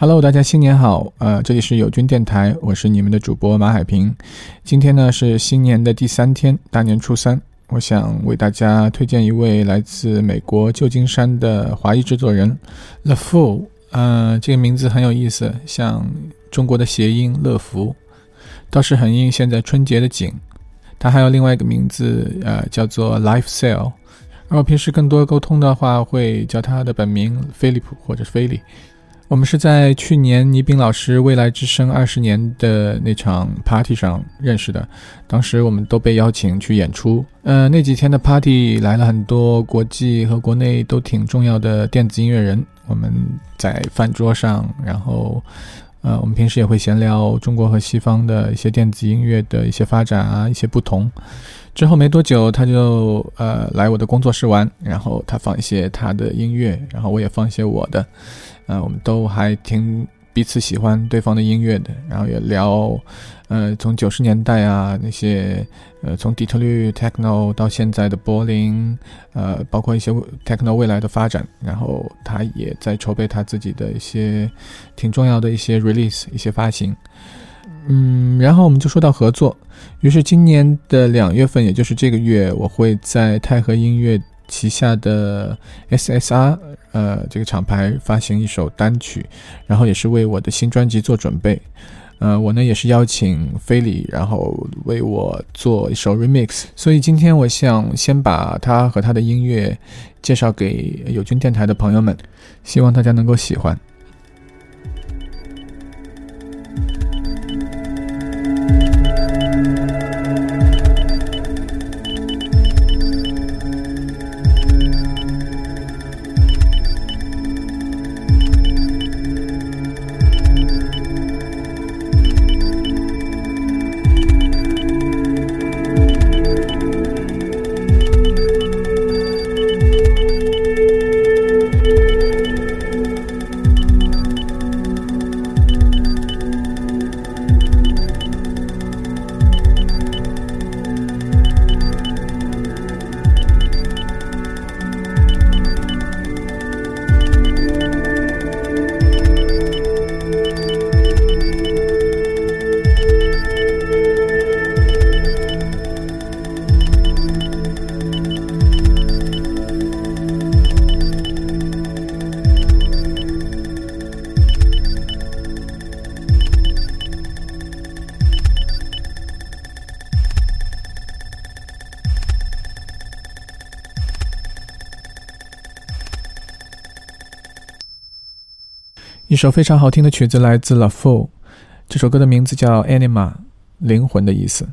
Hello，大家新年好！呃，这里是友军电台，我是你们的主播马海平。今天呢是新年的第三天，大年初三。我想为大家推荐一位来自美国旧金山的华裔制作人，The Fool。呃，这个名字很有意思，像中国的谐音“乐福”，倒是很应现在春节的景。他还有另外一个名字，呃，叫做 Life Sale。而我平时更多沟通的话，会叫他的本名菲利普或者菲利。我们是在去年倪斌老师《未来之声》二十年的那场 party 上认识的，当时我们都被邀请去演出。呃，那几天的 party 来了很多国际和国内都挺重要的电子音乐人。我们在饭桌上，然后，呃，我们平时也会闲聊中国和西方的一些电子音乐的一些发展啊，一些不同。之后没多久，他就呃来我的工作室玩，然后他放一些他的音乐，然后我也放一些我的。呃，我们都还挺彼此喜欢对方的音乐的，然后也聊，呃，从九十年代啊那些，呃，从底特律 techno 到现在的柏林，呃，包括一些 techno 未来的发展，然后他也在筹备他自己的一些挺重要的一些 release 一些发行，嗯，然后我们就说到合作，于是今年的两月份，也就是这个月，我会在泰和音乐。旗下的 SSR，呃，这个厂牌发行一首单曲，然后也是为我的新专辑做准备。呃，我呢也是邀请菲里，然后为我做一首 remix。所以今天我想先把他和他的音乐介绍给友军电台的朋友们，希望大家能够喜欢。首非常好听的曲子来自 Lafo，这首歌的名字叫 Anima，灵魂的意思。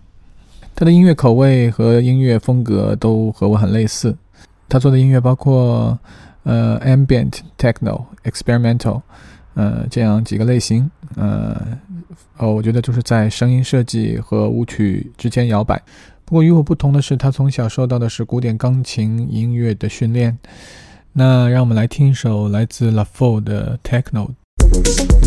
他的音乐口味和音乐风格都和我很类似。他做的音乐包括呃 Ambient、Techno、Experimental，呃这样几个类型。呃哦，我觉得就是在声音设计和舞曲之间摇摆。不过与我不同的是，他从小受到的是古典钢琴音乐的训练。那让我们来听一首来自 Lafo 的 Techno。Thank you.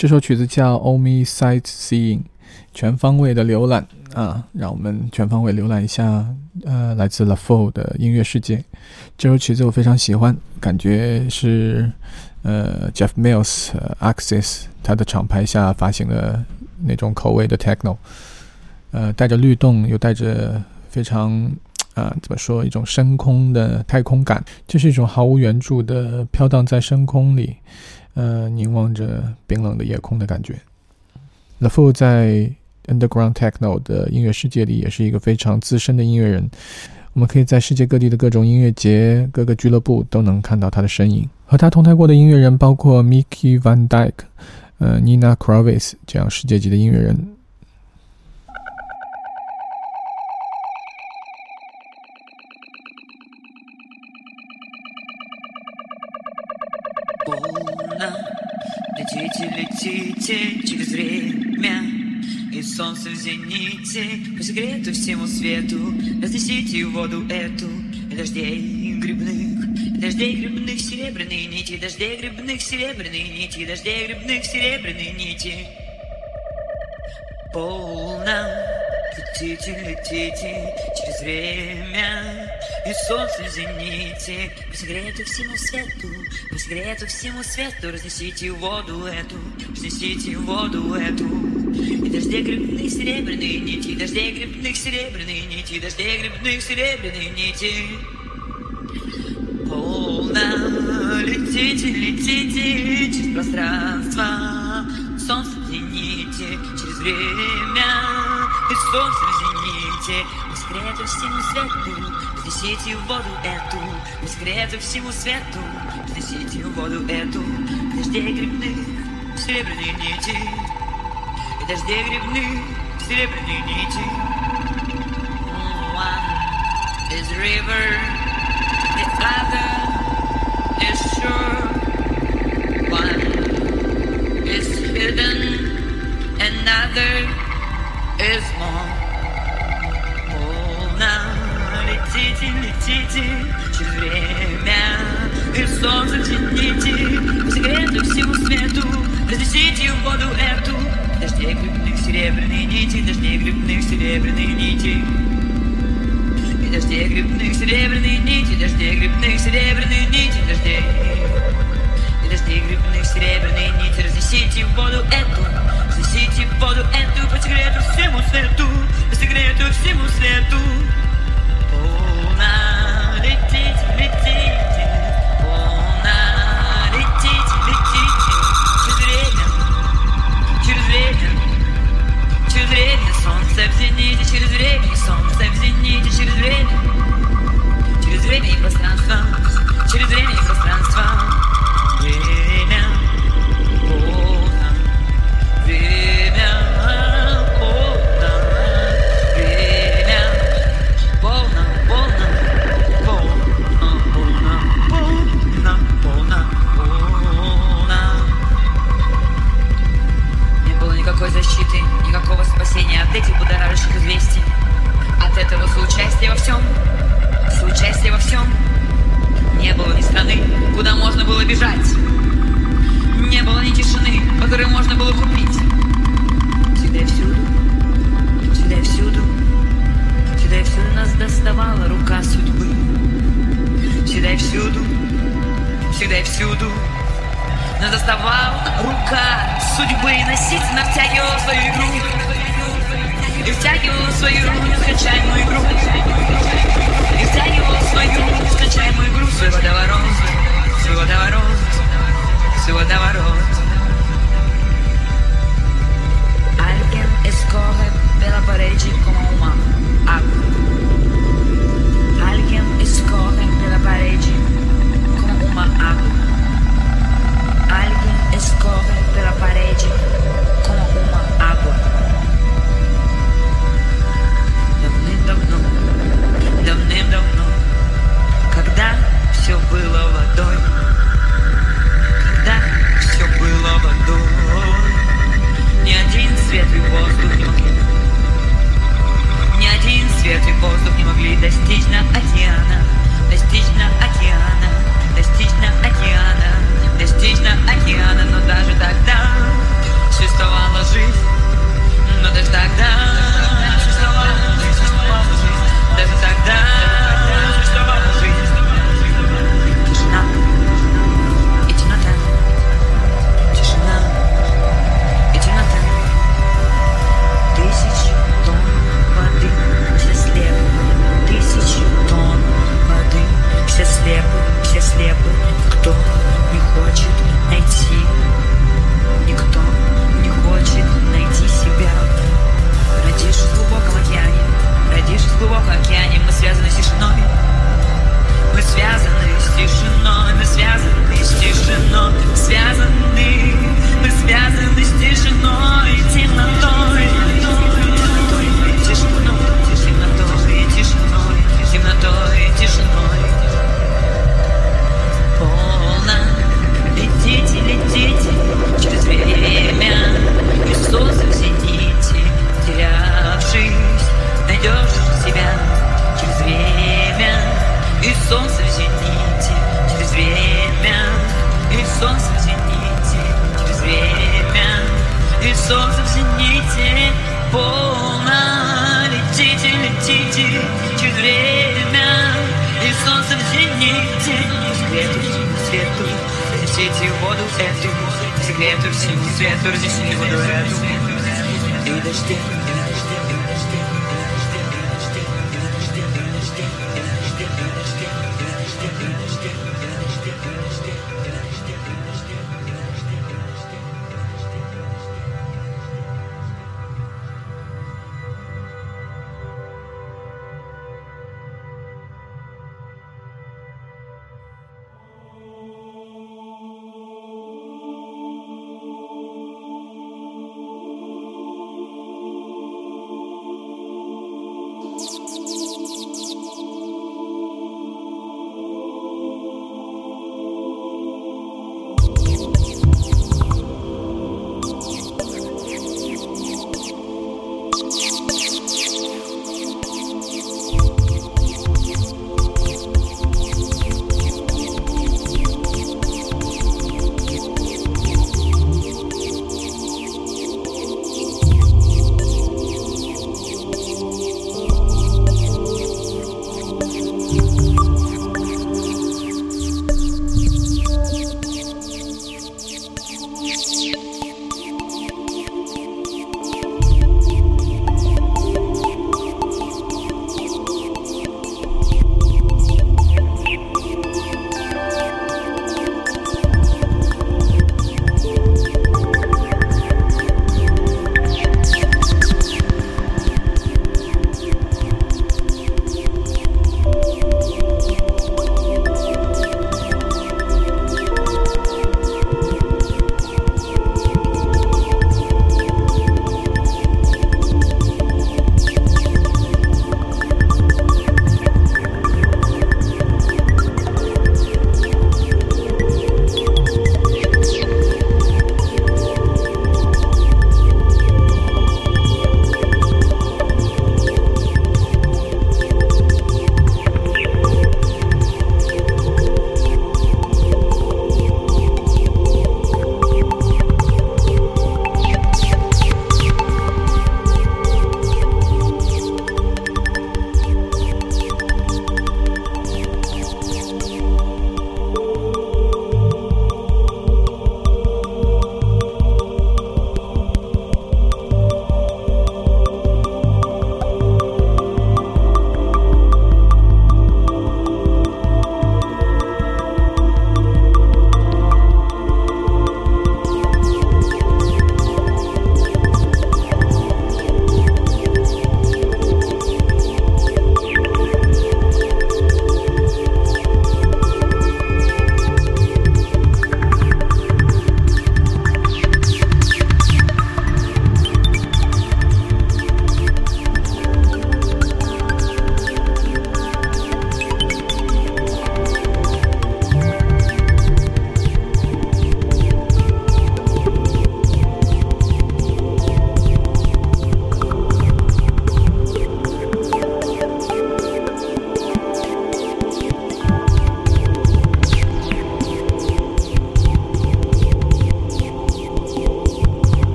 这首曲子叫《Omi Sightseeing》，全方位的浏览啊，让我们全方位浏览一下呃，来自 La Four 的音乐世界。这首曲子我非常喜欢，感觉是呃 Jeff Mills Axis 他的厂牌下发行的那种口味的 Techno，呃，带着律动，又带着非常啊怎么说一种深空的太空感，这是一种毫无援助的飘荡在深空里。呃，凝望着冰冷的夜空的感觉。Lafo 在 Underground Techno 的音乐世界里也是一个非常资深的音乐人。我们可以在世界各地的各种音乐节、各个俱乐部都能看到他的身影。和他同台过的音乐人包括 Miki Van Dyke、呃 Nina Kravis 这样世界级的音乐人。Зените По секрету всему свету. Разнесите воду эту дождей грибных Дождей грибных серебряные нити Дождей грибных серебряные нити Дождей грибных серебряные нити. Полна Летите, летите через время И солнце зените По секрету всему свету По секрету всему свету Разнесите воду эту Разнесите воду эту. И дождей грибных серебряные нити Дождей грибных серебряные нити Дождей грибных серебряные нити. Полна Летите, летите через пространство Солнце зените Через время и солнце зените Искрето всему свету Разнесите воду эту Искрето всему свету Разнесите воду эту Дождей грибных серебряные нити И дождей грибных серебряные нити One is river The other is shore One is hidden Another летите, через время И солнце тяните по секрету всему свету. Разнесите воду эту Дождей грибных серебряные нити Дождей грибных серебряные нити И дождей грибных серебряные нити Дождей грибных серебряные нити Дождей И дождей грибных серебряные нити Разнесите воду эту Несите воду эту по секрету всему свету По секрету всему свету City.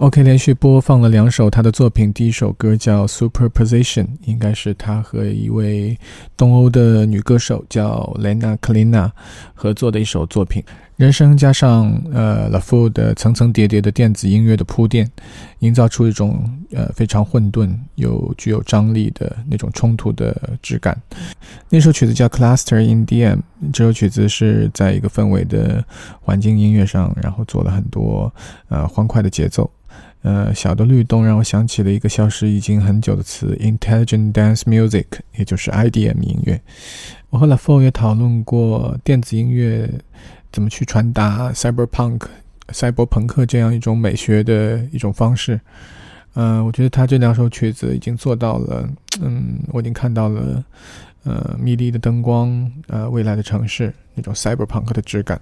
OK，连续播放了两首他的作品。第一首歌叫《Superposition》，应该是他和一位东欧的女歌手叫 Lena Klina 合作的一首作品。人声加上呃 l a f o 的层层叠叠的电子音乐的铺垫，营造出一种呃非常混沌又具有张力的那种冲突的质感。那首曲子叫《Cluster in DM》，这首曲子是在一个氛围的环境音乐上，然后做了很多呃欢快的节奏。呃，小的律动让我想起了一个消失已经很久的词，intelligent dance music，也就是 IDM 音乐。我和 LaFo 也讨论过电子音乐怎么去传达 cyberpunk、赛博朋克这样一种美学的一种方式。嗯，我觉得他这两首曲子已经做到了。嗯，我已经看到了，呃，迷离的灯光，呃，未来的城市那种 cyberpunk 的质感。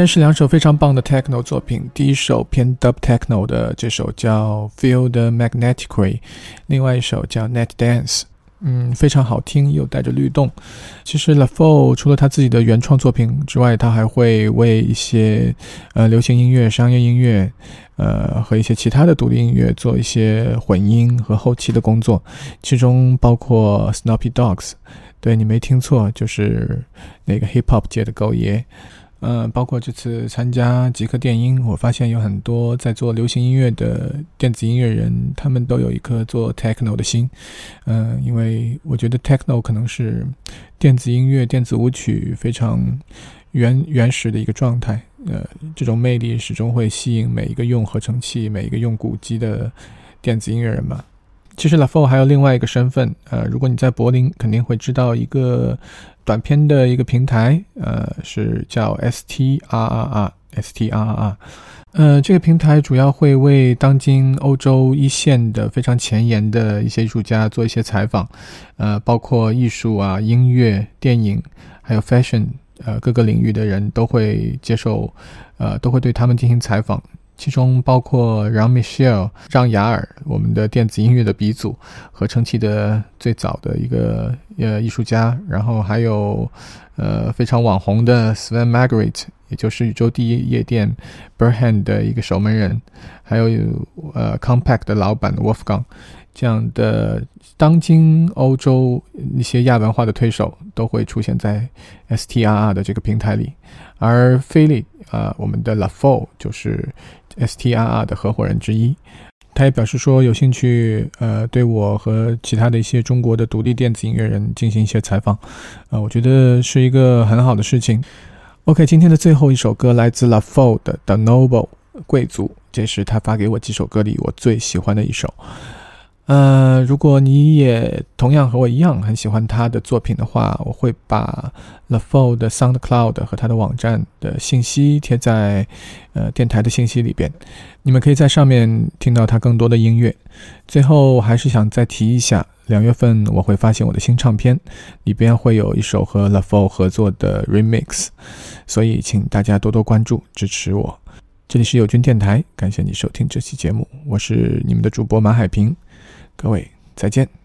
依然是两首非常棒的 techno 作品。第一首偏 dub techno 的这首叫 Feel the Magneticry，另外一首叫 Net Dance。嗯，非常好听，又带着律动。其实 La Fo 除了他自己的原创作品之外，他还会为一些呃流行音乐、商业音乐，呃和一些其他的独立音乐做一些混音和后期的工作，其中包括 Snoopy Dogs。对你没听错，就是那个 Hip Hop 界的狗爷。嗯，包括这次参加极客电音，我发现有很多在做流行音乐的电子音乐人，他们都有一颗做 techno 的心。嗯，因为我觉得 techno 可能是电子音乐、电子舞曲非常原原始的一个状态。呃，这种魅力始终会吸引每一个用合成器、每一个用鼓机的电子音乐人吧。其实 La Fo 还有另外一个身份，呃，如果你在柏林，肯定会知道一个短片的一个平台，呃，是叫 S T R R R S T R R R，呃，这个平台主要会为当今欧洲一线的非常前沿的一些艺术家做一些采访，呃，包括艺术啊、音乐、电影，还有 fashion，呃，各个领域的人都会接受，呃，都会对他们进行采访。其中包括让 Michelle 让雅尔，我们的电子音乐的鼻祖，合成器的最早的一个呃艺术家，然后还有呃非常网红的 Sven Margaret，也就是宇宙第一夜店 Berhan 的一个守门人，还有呃 Compact 的老板 Wolfgang，这样的当今欧洲一些亚文化的推手都会出现在 STRR 的这个平台里，而菲利啊，我们的 La Fo 就是。STRR 的合伙人之一，他也表示说有兴趣，呃，对我和其他的一些中国的独立电子音乐人进行一些采访，啊，我觉得是一个很好的事情。OK，今天的最后一首歌来自 La fold denoble 贵族，这是他发给我几首歌里我最喜欢的一首。呃，如果你也同样和我一样很喜欢他的作品的话，我会把 La Fol 的 SoundCloud 和他的网站的信息贴在呃电台的信息里边，你们可以在上面听到他更多的音乐。最后我还是想再提一下，两月份我会发行我的新唱片，里边会有一首和 La Fol 合作的 Remix，所以请大家多多关注支持我。这里是友军电台，感谢你收听这期节目，我是你们的主播马海平。各位，再见。